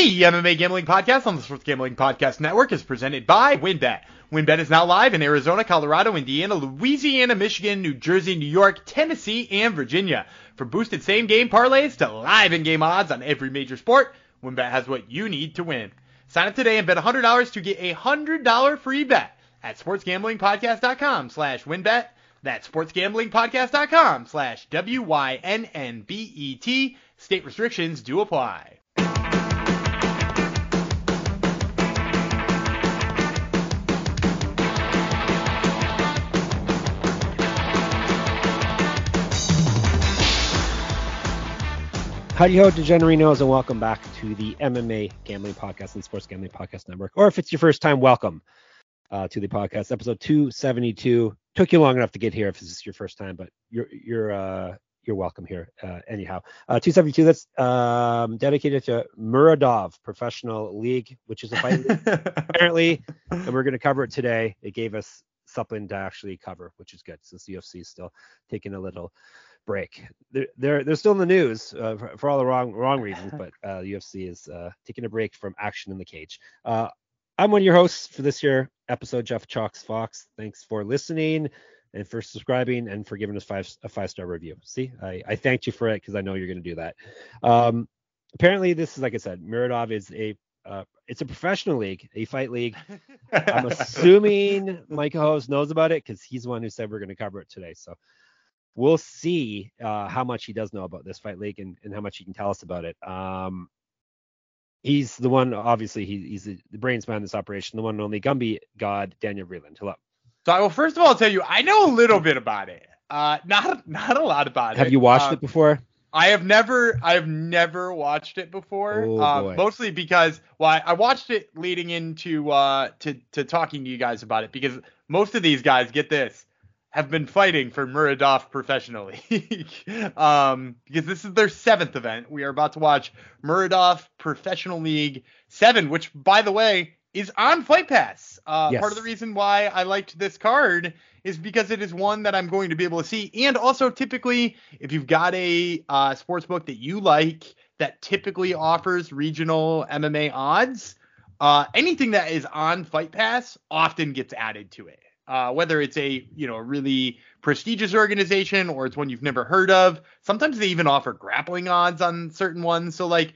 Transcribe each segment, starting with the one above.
The MMA Gambling Podcast on the Sports Gambling Podcast Network is presented by WynnBET. WynnBET is now live in Arizona, Colorado, Indiana, Louisiana, Michigan, New Jersey, New York, Tennessee, and Virginia. From boosted same game parlays to live in game odds on every major sport, WynnBET has what you need to win. Sign up today and bet $100 to get a $100 free bet at sportsgamblingpodcast.com slash wynnbet. That's sportsgamblingpodcast.com slash W-Y-N-N-B-E-T. State restrictions do apply. Howdy ho, degenerinos, and welcome back to the MMA Gambling Podcast and Sports Gambling Podcast Network. Or if it's your first time, welcome uh, to the podcast, episode 272. Took you long enough to get here if this is your first time, but you're you're uh, you're welcome here uh, anyhow. Uh, 272. That's um, dedicated to Muradov Professional League, which is a fight apparently, and we're going to cover it today. It gave us something to actually cover, which is good since the UFC is still taking a little break. They're they're, they're still in the news uh, for, for, all the wrong wrong reasons, but uh, UFC is uh, taking a break from action in the cage. Uh, I'm one of your hosts for this year episode, Jeff Chalks Fox. Thanks for listening and for subscribing and for giving us five a five star review. See, I, I thanked you for it because I know you're going to do that. Um, apparently, this is like I said, Muradov is a uh, it's a professional league, a fight league. I'm assuming my co-host knows about it because he's the one who said we're going to cover it today. So we'll see uh, how much he does know about this fight league and, and how much he can tell us about it. Um, he's the one, obviously, he, he's the, the brains behind this operation, the one and only Gumby God, Daniel Vreeland. Hello. So I will first of all tell you, I know a little bit about it. Uh, not not a lot about have it. Have you watched uh, it before? I have never, I have never watched it before. Oh, uh, mostly because, well, I, I, watched it leading into uh, to to talking to you guys about it because most of these guys get this have been fighting for Muradov professionally um, because this is their seventh event. We are about to watch Muradov Professional League 7, which, by the way, is on Fight Pass. Uh, yes. Part of the reason why I liked this card is because it is one that I'm going to be able to see. And also, typically, if you've got a uh, sports book that you like that typically offers regional MMA odds, uh, anything that is on Fight Pass often gets added to it uh, whether it's a you know a really prestigious organization or it's one you've never heard of. Sometimes they even offer grappling odds on certain ones. So like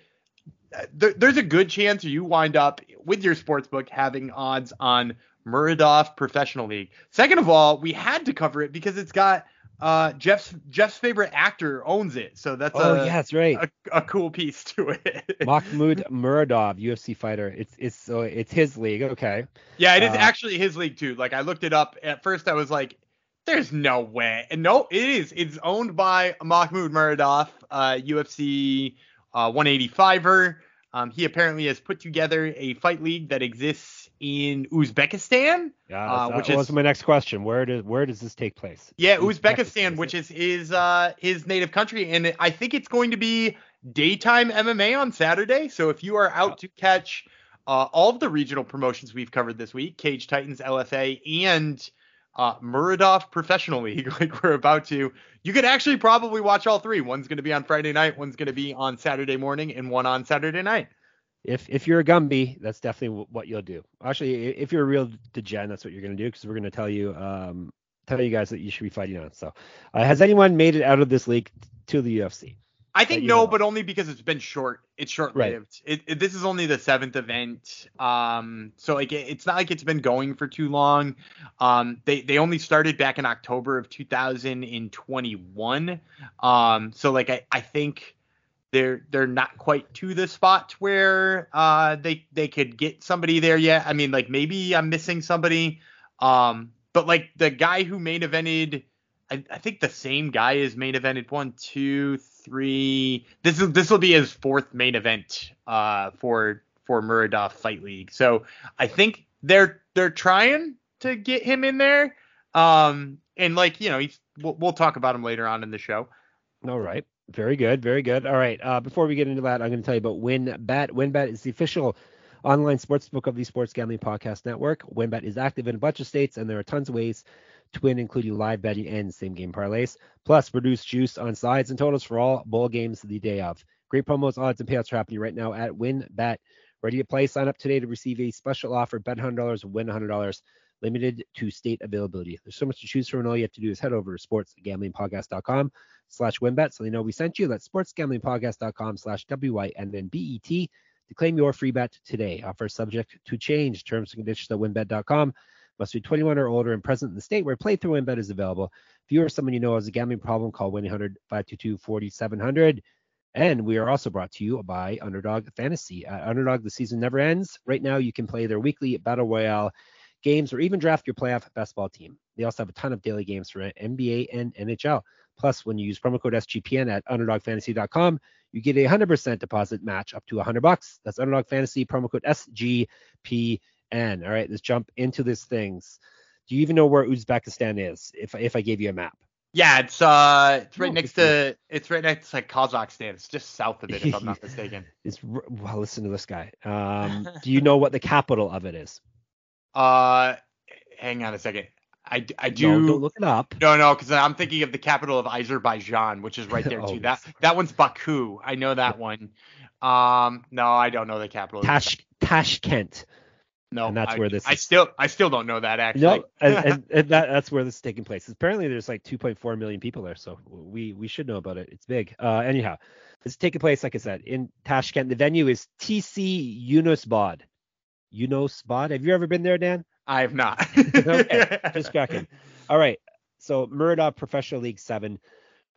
th- there's a good chance you wind up with your sports book having odds on Muradov Professional League. Second of all, we had to cover it because it's got uh, Jeff's Jeff's favorite actor owns it, so that's oh a, yeah, that's right, a, a cool piece to it. Makhmud Muradov, UFC fighter. It's it's so it's his league. Okay. Yeah, it is uh, actually his league too. Like I looked it up at first, I was like, "There's no way," and no, it is. It's owned by Makhmud Muradov, uh, UFC uh, 185er. Um, he apparently has put together a fight league that exists in Uzbekistan. Yeah, uh, which was my next question. Where does where does this take place? Yeah, Uzbekistan, Uzbekistan which is his uh, his native country, and I think it's going to be daytime MMA on Saturday. So if you are out to catch uh, all of the regional promotions we've covered this week, Cage Titans, LFA, and uh, Muradov Professional League, like we're about to, you could actually probably watch all three. One's going to be on Friday night, one's going to be on Saturday morning, and one on Saturday night if if you're a Gumby, that's definitely what you'll do. Actually, if you're a real degen, that's what you're gonna do because we're gonna tell you um tell you guys that you should be fighting on. So, uh, has anyone made it out of this league to the UFC? I think no, know? but only because it's been short. It's short lived. Right. It, it, this is only the seventh event, um, so like it, it's not like it's been going for too long. Um, they they only started back in October of 2021. Um, so like I I think they're they're not quite to the spot where uh they they could get somebody there yet. I mean, like maybe I'm missing somebody. Um, but like the guy who main evented, I, I think the same guy is main evented one, two, three. This is this will be his fourth main event uh for for Muradov Fight League. So I think they're they're trying to get him in there. Um, and like you know, he's we'll, we'll talk about him later on in the show. All right. Very good, very good. All right. Uh, before we get into that, I'm going to tell you about WynnBET. WynnBET is the official online sportsbook of the Sports Gambling Podcast Network. WynnBET is active in a bunch of states, and there are tons of ways to win, including live betting and same game parlays. Plus, reduced juice on sides and totals for all bowl games the day of. Great promos, odds, and payouts are happening right now at WynnBET. Ready to play? Sign up today to receive a special offer. Bet $100, win $100. Limited to state availability. There's so much to choose from, and all you have to do is head over to sportsgamblingpodcast.com slash wynnbet so they know we sent you. That's sportsgamblingpodcast.com slash W-Y-N-N-B-E-T to claim your free bet today. Offer subject to change. Terms and conditions at wynnbet.com. Must be 21 or older and present in the state where playthrough WynnBet is available. If you or someone you know has a gambling problem, call 1-800-522-4700. And we are also brought to you by Underdog Fantasy. At Underdog, the season never ends. Right now, you can play their weekly Battle Royale games or even draft your playoff best ball team. They also have a ton of daily games for NBA and NHL. Plus, when you use promo code SGPN at underdogfantasy.com, you get a 100% deposit match up to 100 bucks. That's Underdog Fantasy, promo code SGPN. All right, let's jump into these things. Do you even know where Uzbekistan is? If if I gave you a map. Yeah, it's uh, it's right no, next to it's right next to like Kazakhstan. It's just south of it, if I'm not mistaken. it's well, listen to this guy. Um, do you know what the capital of it is? Uh, hang on a second. I, I do. No, don't look it up. No, no, because I'm thinking of the capital of Azerbaijan, which is right there oh, too. That that one's Baku. I know that one. Um, no, I don't know the capital. Tash Tashkent. No, and that's I, where this. I is. still I still don't know that actually. No, and, and, and, that, that's where this is taking place. Apparently, there's like 2.4 million people there, so we we should know about it. It's big. Uh, anyhow, it's taking place, like I said, in Tashkent. The venue is TC Yunusbad. Yunusbad. Have you ever been there, Dan? I have not. okay, just cracking. All right. So Muradov Professional League Seven.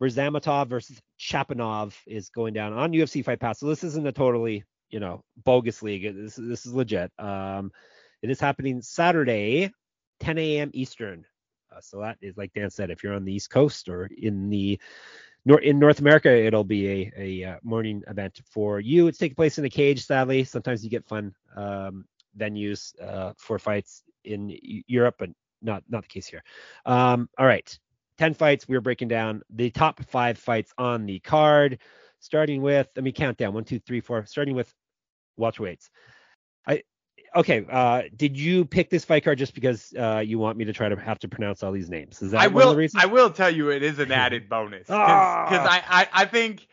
Verzamatov versus Chapanov is going down on UFC Fight Pass. So this isn't a totally you know, bogus league. This, this is legit. Um, it is happening Saturday, 10 a.m. Eastern. Uh, so that is like Dan said, if you're on the East Coast or in the in North America, it'll be a, a uh, morning event for you. It's taking place in a cage, sadly. Sometimes you get fun um, venues uh, for fights in Europe, but not not the case here. Um, all right, 10 fights. We're breaking down the top five fights on the card starting with let me count down one, two, three, four. Starting with welterweights. I okay. Uh, did you pick this fight card just because uh, you want me to try to have to pronounce all these names? Is that I one will, of the reasons? I will tell you it is an added bonus because ah! I, I I think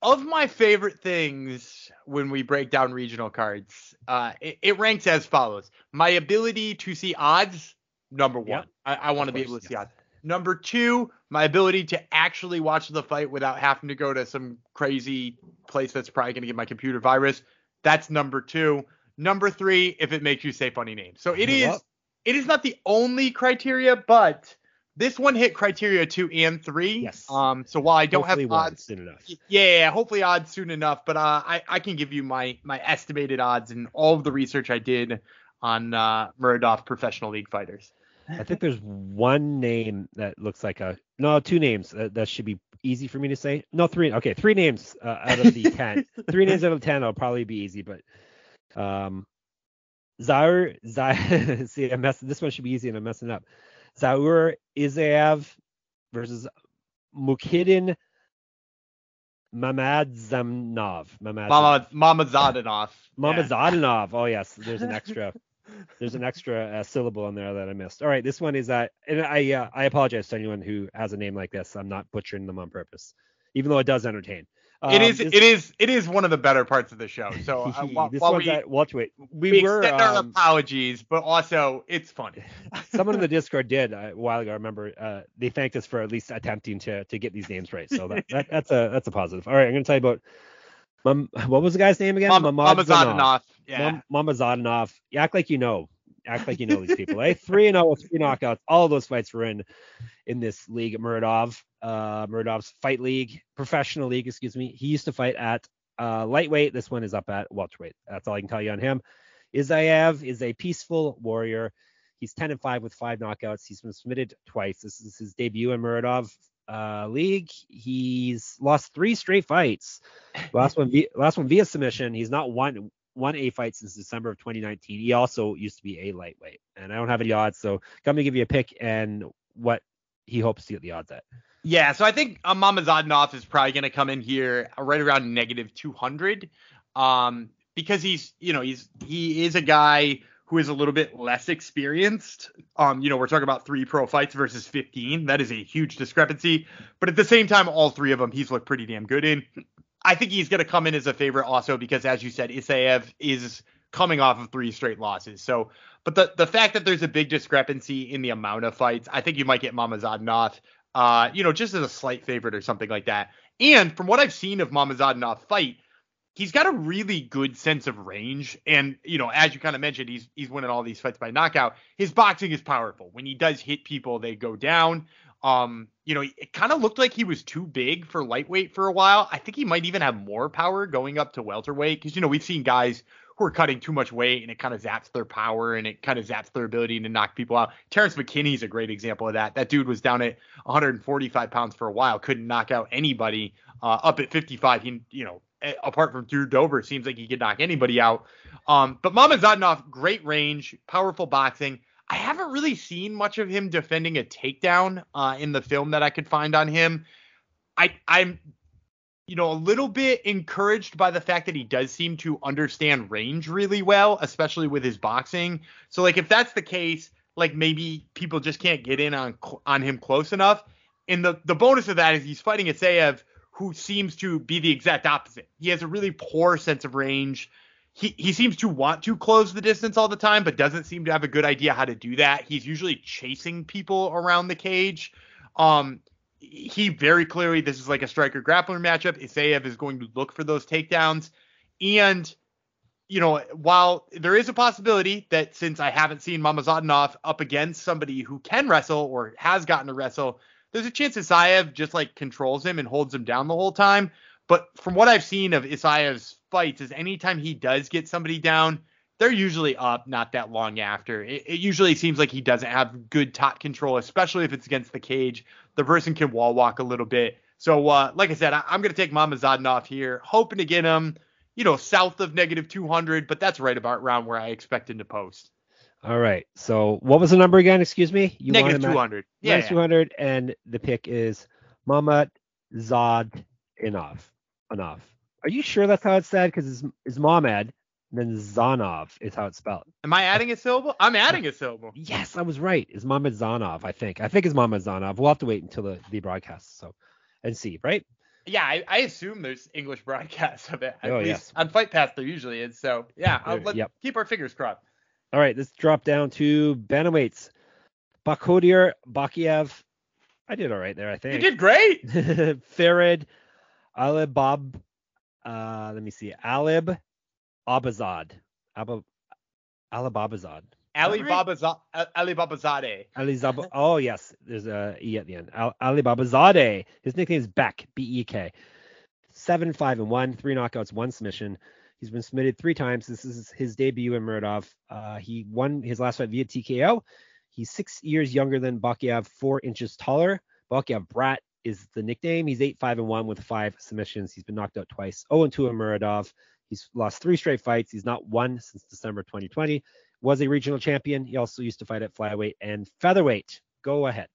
of my favorite things when we break down regional cards, uh, it, it, ranks as follows: my ability to see odds, number one. Yep. I, I want to be able to see odds. Number two, my ability to actually watch the fight without having to go to some crazy place that's probably going to get my computer virus. That's number two. Number three, if it makes you say funny names. So it is it is not the only criteria, but this one hit criteria two and three. Yes. Um. So while I don't hopefully have odds soon enough. Yeah, hopefully odds soon enough. But uh, I I can give you my my estimated odds and all of the research I did on uh, Muradov professional league fighters. I think there's one name that looks like a no, two names that, that should be easy for me to say. No, three. Okay, three names uh, out of the ten. three names out of ten will probably be easy, but um, Zaur Zaur. see, I messed. This one should be easy, and I'm messing up. Zaur Isaev versus Mukhidin Mamadzamnov. Mamadzamnov. Mamadzadinov. Mamadzadinov. Oh yes, there's an extra. There's an extra uh, syllable in there that I missed. All right, this one is uh, and I uh, I apologize to anyone who has a name like this. I'm not butchering them on purpose, even though it does entertain. Um, it is this, it is it is one of the better parts of the show. So uh, while, while we, at, watch wait, we, we were extend our um, apologies, but also it's funny. someone in the Discord did uh, a while ago. I remember uh, they thanked us for at least attempting to to get these names right. So that, that that's a that's a positive. All right, I'm gonna tell you about Mom, what was the guy's name again? Mama, Mama Zadanov. Yeah. Mama Zadanov. You act like you know. Act like you know these people. eh? Three and zero oh with three knockouts. All of those fights were in in this league. Muradov, uh, Muradov's fight league, professional league, excuse me. He used to fight at uh, lightweight. This one is up at welterweight. That's all I can tell you on him. Isaev is a peaceful warrior. He's 10 and 5 with five knockouts. He's been submitted twice. This is his debut in Muradov uh, league. He's lost three straight fights. Last one, via, last one via submission. He's not won one A fight since December of 2019. He also used to be a lightweight, and I don't have any odds, so I'm give you a pick and what he hopes to get the odds at. Yeah, so I think uh, Mamadzadinov is probably gonna come in here right around negative 200, um, because he's you know he's he is a guy who is a little bit less experienced. Um, you know, we're talking about three pro fights versus 15. That is a huge discrepancy. But at the same time, all three of them he's looked pretty damn good in. I think he's going to come in as a favorite also because, as you said, Isaev is coming off of three straight losses. So, but the the fact that there's a big discrepancy in the amount of fights, I think you might get Mamazadinov, uh, you know, just as a slight favorite or something like that. And from what I've seen of Mamazadinov fight, he's got a really good sense of range. And, you know, as you kind of mentioned, he's he's winning all these fights by knockout. His boxing is powerful. When he does hit people, they go down. Um, you know, it kind of looked like he was too big for lightweight for a while. I think he might even have more power going up to welterweight because, you know, we've seen guys who are cutting too much weight and it kind of zaps their power and it kind of zaps their ability to knock people out. Terrence McKinney's a great example of that. That dude was down at 145 pounds for a while, couldn't knock out anybody. Uh, up at 55, he, you know, apart from Drew Dober, seems like he could knock anybody out. Um, but Mamazadinov, great range, powerful boxing. I haven't really seen much of him defending a takedown uh, in the film that I could find on him. I, I'm you know, a little bit encouraged by the fact that he does seem to understand range really well, especially with his boxing. So like if that's the case, like maybe people just can't get in on on him close enough. And the the bonus of that is he's fighting a Isaev, who seems to be the exact opposite. He has a really poor sense of range. He he seems to want to close the distance all the time, but doesn't seem to have a good idea how to do that. He's usually chasing people around the cage. Um, he very clearly this is like a striker grappler matchup. Isaev is going to look for those takedowns. And, you know, while there is a possibility that since I haven't seen Mamazadinov up against somebody who can wrestle or has gotten to wrestle, there's a chance Isaev just like controls him and holds him down the whole time. But from what I've seen of Isaev's fights, is anytime he does get somebody down, they're usually up not that long after. It, it, usually seems like he doesn't have good top control, especially if it's against the cage. The person can wall walk a little bit. So, uh, like I said, I, am going to take Mamazadinov here, hoping to get him, you know, south of negative 200, but that's right about around where I expect him to post. All right. So, what was the number again? Excuse me. You negative 200. Yeah, yeah. 200, and the pick is Mamad Zad Enough. Enough. Are you sure that's how it's said? Because it's, it's Mamad then Zanov is how it's spelled. Am I adding a syllable? I'm adding a syllable. Yes, I was right. It's Mohamed Zanov, I think. I think it's Mohamed Zanov. We'll have to wait until the, the broadcast so and see, right? Yeah, I, I assume there's English broadcasts of it. At oh, least yes. on Fight Pass there usually is. So yeah, I'll, let's yep. keep our fingers crossed. All right, let's drop down to bantamweights. Bakhodier Bakiev. I did all right there, I think. You did great. Farid Alibab. Uh, let me see. Alib Abazad. Abba, Alibabazad. Alibabazade. Alibabazade. Alizab- oh yes, there's a e at the end. Al- Alibabazade. His nickname is Beck. B E K. Seven five and one, three knockouts, one submission. He's been submitted three times. This is his debut in Muradov. Uh, he won his last fight via TKO. He's six years younger than Bakiev, four inches taller. Bakiev Brat is the nickname. He's eight five and one with five submissions. He's been knocked out twice. 0 and two in Muradov. He's lost three straight fights. He's not won since December 2020. Was a regional champion. He also used to fight at flyweight and featherweight. Go ahead.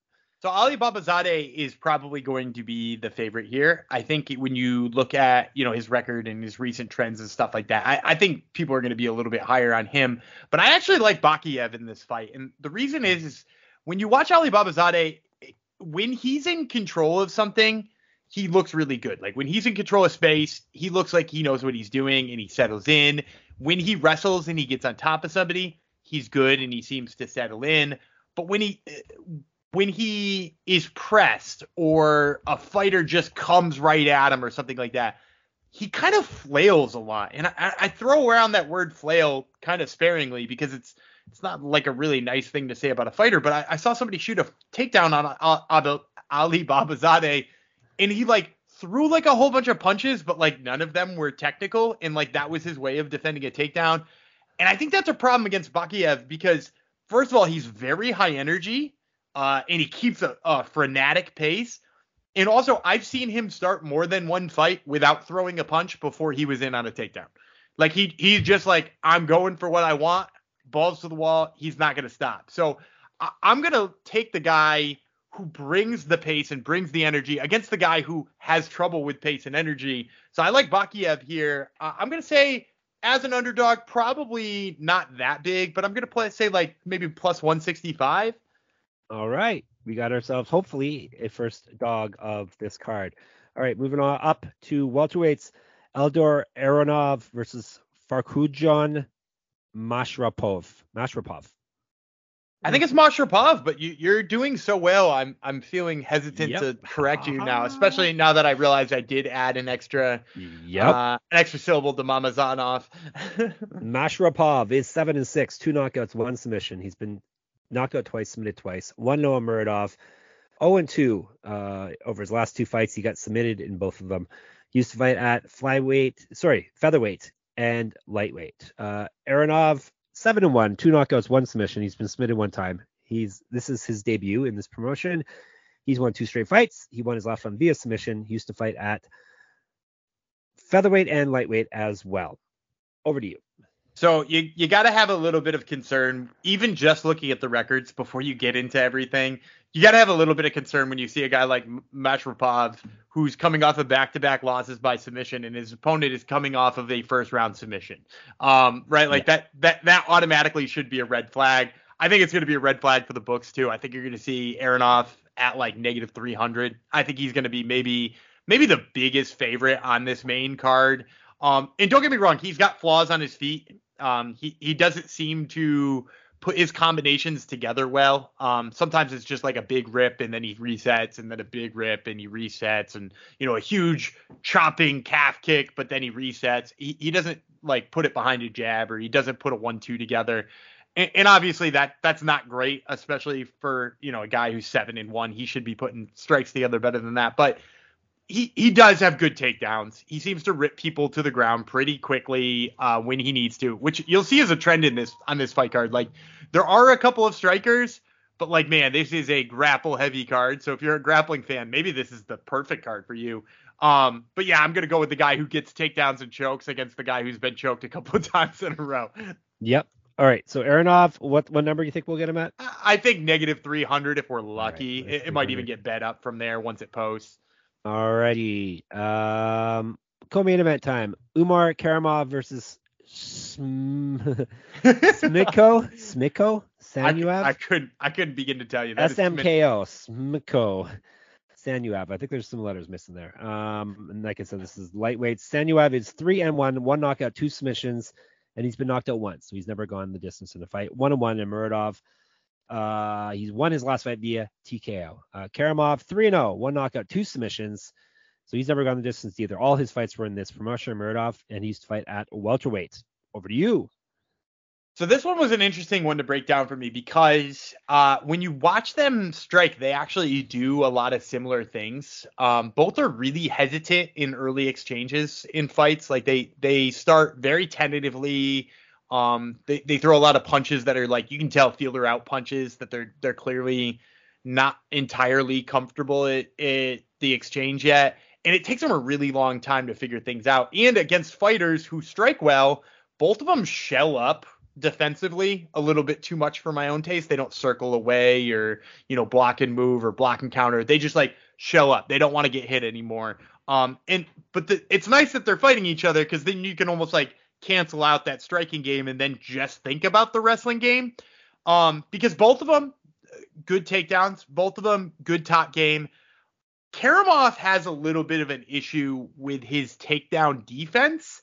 So Ali Babazadeh is probably going to be the favorite here. I think when you look at you know his record and his recent trends and stuff like that, I, I think people are going to be a little bit higher on him. But I actually like Bakiev in this fight, and the reason is, is when you watch Ali Babazadeh, when he's in control of something, he looks really good. Like when he's in control of space, he looks like he knows what he's doing and he settles in. When he wrestles and he gets on top of somebody, he's good and he seems to settle in. But when he when he is pressed or a fighter just comes right at him or something like that, he kind of flails a lot. And I, I throw around that word flail kind of sparingly because it's it's not like a really nice thing to say about a fighter. But I, I saw somebody shoot a takedown on, uh, on, on Ali Babazadeh and he like threw like a whole bunch of punches, but like none of them were technical, and like that was his way of defending a takedown. And I think that's a problem against Bakiev because first of all, he's very high energy, uh, and he keeps a, a frenetic pace. And also, I've seen him start more than one fight without throwing a punch before he was in on a takedown. Like he he's just like I'm going for what I want, balls to the wall. He's not gonna stop. So I, I'm gonna take the guy who brings the pace and brings the energy against the guy who has trouble with pace and energy. So I like Bakiev here. Uh, I'm going to say as an underdog, probably not that big, but I'm going to play say like maybe plus 165. All right. We got ourselves hopefully a first dog of this card. All right, moving on up to welterweights. Eldor Aronov versus Farkhudjon Mashrapov. Mashrapov. I think it's Mashrapov, but you, are doing so well. I'm I'm feeling hesitant yep. to correct you now, especially now that I realize I did add an extra yep. Uh, an extra syllable to Mamazanov. Mashrapov is seven and six, two knockouts, one submission. He's been knocked out twice, submitted twice. One Noah Muradov. 0 and 2 uh, over his last two fights. He got submitted in both of them. He used to fight at flyweight, sorry, featherweight and lightweight. Uh, Aronov, 7 and 1, two knockouts, one submission. He's been submitted one time. He's this is his debut in this promotion. He's won two straight fights. He won his last one via submission. He used to fight at featherweight and lightweight as well. Over to you. So you you got to have a little bit of concern, even just looking at the records before you get into everything you got to have a little bit of concern when you see a guy like Mashrapov who's coming off of back-to-back losses by submission and his opponent is coming off of a first-round submission. Um, right, like yeah. that that that automatically should be a red flag. I think it's going to be a red flag for the books too. I think you're going to see Aronov at like negative 300. I think he's going to be maybe maybe the biggest favorite on this main card. Um, and don't get me wrong, he's got flaws on his feet. Um, he he doesn't seem to put his combinations together well. Um, sometimes it's just like a big rip and then he resets and then a big rip and he resets and you know a huge chopping calf kick but then he resets. He, he doesn't like put it behind a jab or he doesn't put a one two together. And, obviously that that's not great, especially for you know a guy who's seven and one. He should be putting strikes together better than that. But he he does have good takedowns. He seems to rip people to the ground pretty quickly uh, when he needs to, which you'll see as a trend in this on this fight card. Like there are a couple of strikers, but like man, this is a grapple heavy card. So if you're a grappling fan, maybe this is the perfect card for you. Um, but yeah, I'm gonna go with the guy who gets takedowns and chokes against the guy who's been choked a couple of times in a row. Yep. All right. So Aronov, what what number do you think we'll get him at? I think negative 300 if we're lucky. Right, it, it might even get bet up from there once it posts. Alrighty. Um, co-main event time. Umar Karamov versus Sm- Smiko Smiko Sanuev. I, I, couldn't I couldn't begin to tell you that. SMKO Smiko Sanuev. I think there's some letters missing there. Um, and like I said, this is lightweight. Sanuev is three and one, one knockout, two submissions, and he's been knocked out once, so he's never gone the distance in a fight. One and one, and Muradov uh, he's won his last fight via TKO. Uh, Karamov 3 0, one knockout, two submissions. So he's never gone the distance either. All his fights were in this promotion, Muradov, and he used to fight at welterweight. Over to you. So this one was an interesting one to break down for me because uh, when you watch them strike, they actually do a lot of similar things. Um, both are really hesitant in early exchanges in fights. Like they they start very tentatively um, they, they throw a lot of punches that are like you can tell feeler out punches that they're they're clearly not entirely comfortable at, at the exchange yet, and it takes them a really long time to figure things out. And against fighters who strike well, both of them shell up defensively a little bit too much for my own taste. They don't circle away or you know block and move or block and counter. They just like shell up. They don't want to get hit anymore. Um, and but the, it's nice that they're fighting each other because then you can almost like cancel out that striking game and then just think about the wrestling game. Um, because both of them good takedowns, both of them good top game. Karamov has a little bit of an issue with his takedown defense.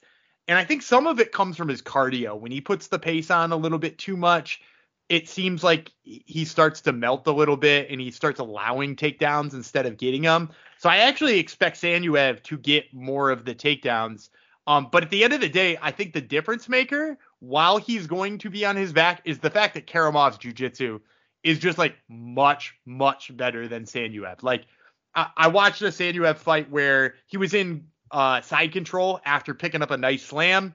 And I think some of it comes from his cardio. When he puts the pace on a little bit too much, it seems like he starts to melt a little bit and he starts allowing takedowns instead of getting them. So I actually expect Sanuev to get more of the takedowns um, but at the end of the day, I think the difference maker, while he's going to be on his back, is the fact that Karamov's jujitsu is just like much, much better than Sanuev. Like I, I watched a Sanuev fight where he was in uh, side control after picking up a nice slam.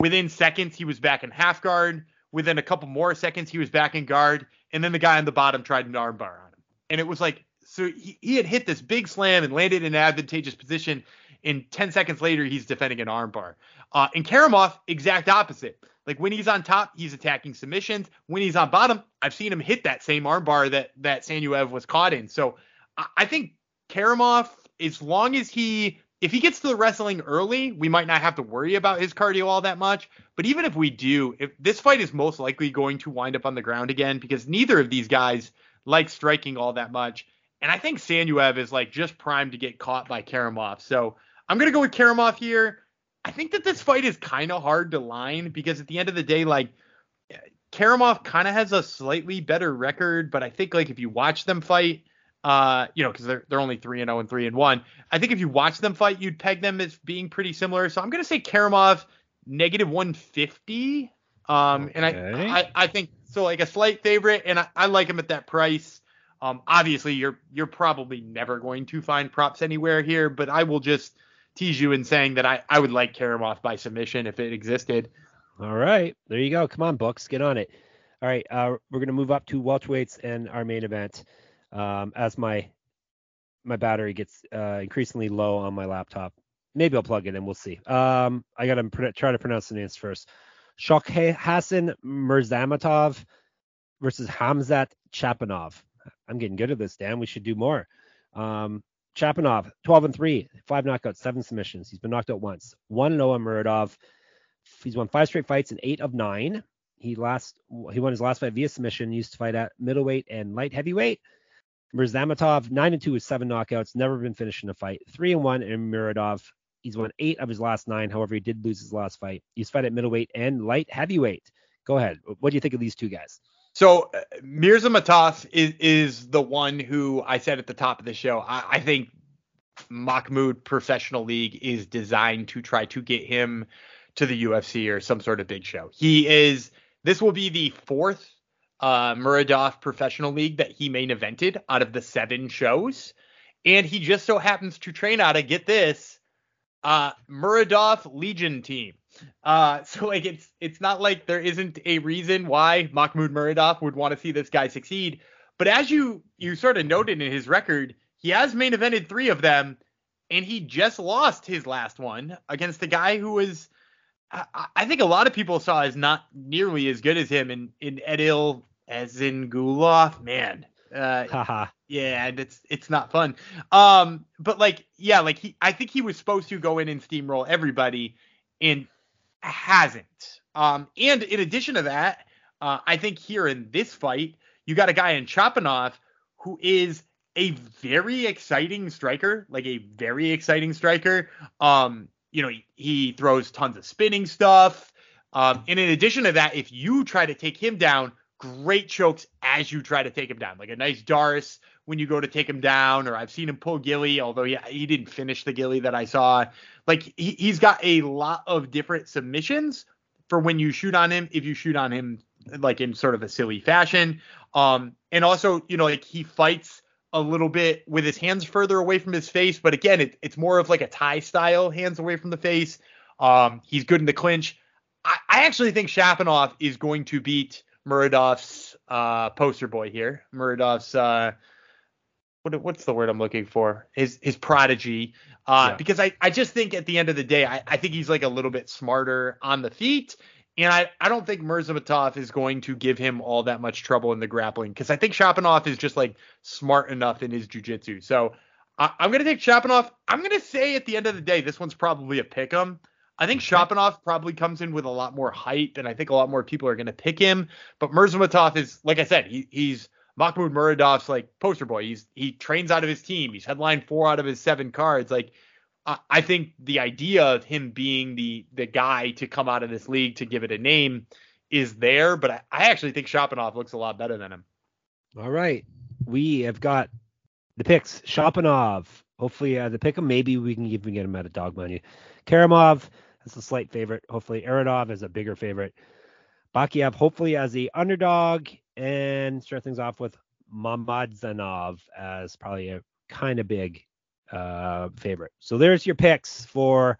Within seconds, he was back in half guard. Within a couple more seconds, he was back in guard. And then the guy on the bottom tried an armbar on him. And it was like, so he, he had hit this big slam and landed in an advantageous position and 10 seconds later he's defending an armbar. Uh, and Karamov, exact opposite. Like when he's on top, he's attacking submissions. When he's on bottom, I've seen him hit that same armbar that that Sanuev was caught in. So I, I think Karamov, as long as he if he gets to the wrestling early, we might not have to worry about his cardio all that much. But even if we do, if this fight is most likely going to wind up on the ground again because neither of these guys like striking all that much. and I think Sanuev is like just primed to get caught by Karamov. So I'm gonna go with Karamov here. I think that this fight is kind of hard to line because at the end of the day, like Karamov kind of has a slightly better record, but I think like if you watch them fight, uh, you know, because they're they're only three and zero oh and three and one. I think if you watch them fight, you'd peg them as being pretty similar. So I'm gonna say Karamov negative 150. Um, okay. and I, I I think so like a slight favorite, and I, I like him at that price. Um, obviously you're you're probably never going to find props anywhere here, but I will just tease you in saying that I, I would like Karamov by submission if it existed. All right, there you go. Come on, books, get on it. All right, uh, we're gonna move up to welterweights and our main event. Um, as my my battery gets uh, increasingly low on my laptop, maybe I'll plug it in. And we'll see. Um, I gotta pr- try to pronounce the names first. Hassan Mirzamotov versus Hamzat Chapanov. I'm getting good at this, Dan. We should do more. Um, Chapanov, 12 and 3, five knockouts, seven submissions. He's been knocked out once. One Noah Muradov. He's won five straight fights in eight of nine. He last he won his last fight via submission. He used to fight at middleweight and light heavyweight. Mirzamotov, nine and two with seven knockouts, never been finished in a fight. Three and one in Muradov. He's won eight of his last nine. However, he did lose his last fight. He's fought at middleweight and light heavyweight. Go ahead. What do you think of these two guys? So uh, Mirza Mataf is is the one who I said at the top of the show. I, I think Makhmud Professional League is designed to try to get him to the UFC or some sort of big show. He is. This will be the fourth uh, Muradov Professional League that he main evented out of the seven shows, and he just so happens to train out of get this uh, Muradov Legion team. Uh, so like it's it's not like there isn't a reason why Makhmud Muradov would want to see this guy succeed. But as you you sort of noted in his record, he has main evented three of them, and he just lost his last one against a guy who was I, I think a lot of people saw as not nearly as good as him in in Edil as in Gulov. Man, uh, yeah, and it's it's not fun. Um, but like, yeah, like he, I think he was supposed to go in and steamroll everybody, and hasn't. Um, and in addition to that, uh, I think here in this fight, you got a guy in Chapanov who is a very exciting striker, like a very exciting striker. Um, you know, he, he throws tons of spinning stuff. Um, and in addition to that, if you try to take him down, great chokes as you try to take him down, like a nice D'Arce when you go to take him down, or I've seen him pull Gilly, although he, he didn't finish the Gilly that I saw. Like he, he's got a lot of different submissions for when you shoot on him, if you shoot on him like in sort of a silly fashion. Um, and also, you know, like he fights a little bit with his hands further away from his face, but again, it, it's more of like a Thai style, hands away from the face. Um, he's good in the clinch. I, I actually think Shapanov is going to beat Muradov's uh, poster boy here. Muradov's uh, what, what's the word I'm looking for? His his prodigy. Uh, yeah. Because I, I just think at the end of the day, I, I think he's like a little bit smarter on the feet. And I, I don't think Mirzamotov is going to give him all that much trouble in the grappling because I think Shapanov is just like smart enough in his jujitsu. So I, am going to take Shapanov. I'm going to say at the end of the day, this one's probably a pick 'em. I think Shapanov probably comes in with a lot more hype, and I think a lot more people are going to pick him. But Mirzamotov is, like I said, he, he's Makhmud Muradov's like poster boy. He's he trains out of his team. He's headlined four out of his seven cards. Like I, I think the idea of him being the the guy to come out of this league to give it a name is there, but I, I actually think Shapanov looks a lot better than him. All right, we have got the picks. Shapanov. Hopefully, uh, the pick him. Maybe we can even get him out of dog money. Karamov that's a slight favorite. Hopefully, Aradov is a bigger favorite. Bakiev, hopefully, as the underdog, and start things off with Mammadzhanov as probably a kind of big uh, favorite. So there's your picks for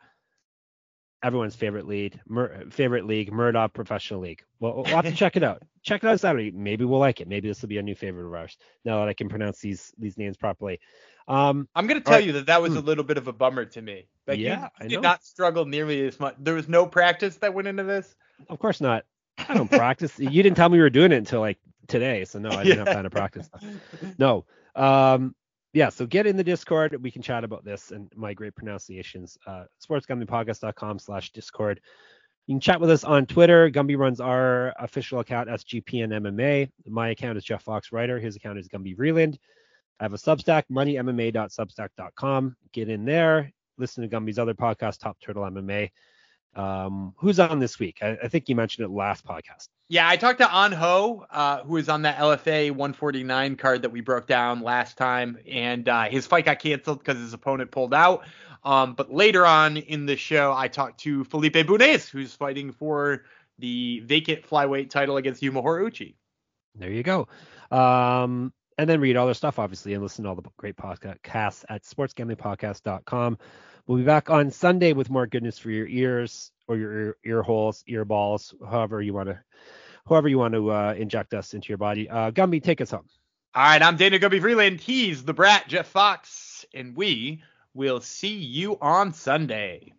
everyone's favorite lead, Mur- favorite league, Muradov Professional League. Well, we'll have to check it out. Check it out Saturday. Maybe we'll like it. Maybe this will be a new favorite of ours. Now that I can pronounce these these names properly. Um, I'm gonna tell right. you that that was hmm. a little bit of a bummer to me. Like yeah, you did not struggle nearly as much. There was no practice that went into this. Of course not. I don't practice. You didn't tell me we were doing it until like today, so no, I didn't yeah. have time to practice. No. Um, yeah, so get in the Discord. We can chat about this and my great pronunciations. Uh, sportsgamblingpodcast.com slash Discord. You can chat with us on Twitter. Gumby runs our official account, SGPN MMA. My account is Jeff Fox Writer. His account is Gumby Vreeland. I have a Substack, moneymma.substack.com. Get in there, listen to Gumby's other podcast, Top Turtle MMA. Um, who's on this week? I, I, think you mentioned it last podcast. Yeah, I talked to An Ho, uh, who was on that LFA 149 card that we broke down last time, and uh, his fight got canceled because his opponent pulled out. Um, but later on in the show, I talked to Felipe Bunes, who's fighting for the vacant flyweight title against Yuma Horiuchi. There you go. Um, and then read all their stuff, obviously, and listen to all the great podcasts at sportsgamblingpodcast.com. We'll be back on Sunday with more goodness for your ears or your ear, holes, ear balls, however you want to, however you want to uh, inject us into your body. Uh, Gumby, take us home. All right, I'm Dana Gumby Vreeland. He's the brat, Jeff Fox, and we will see you on Sunday.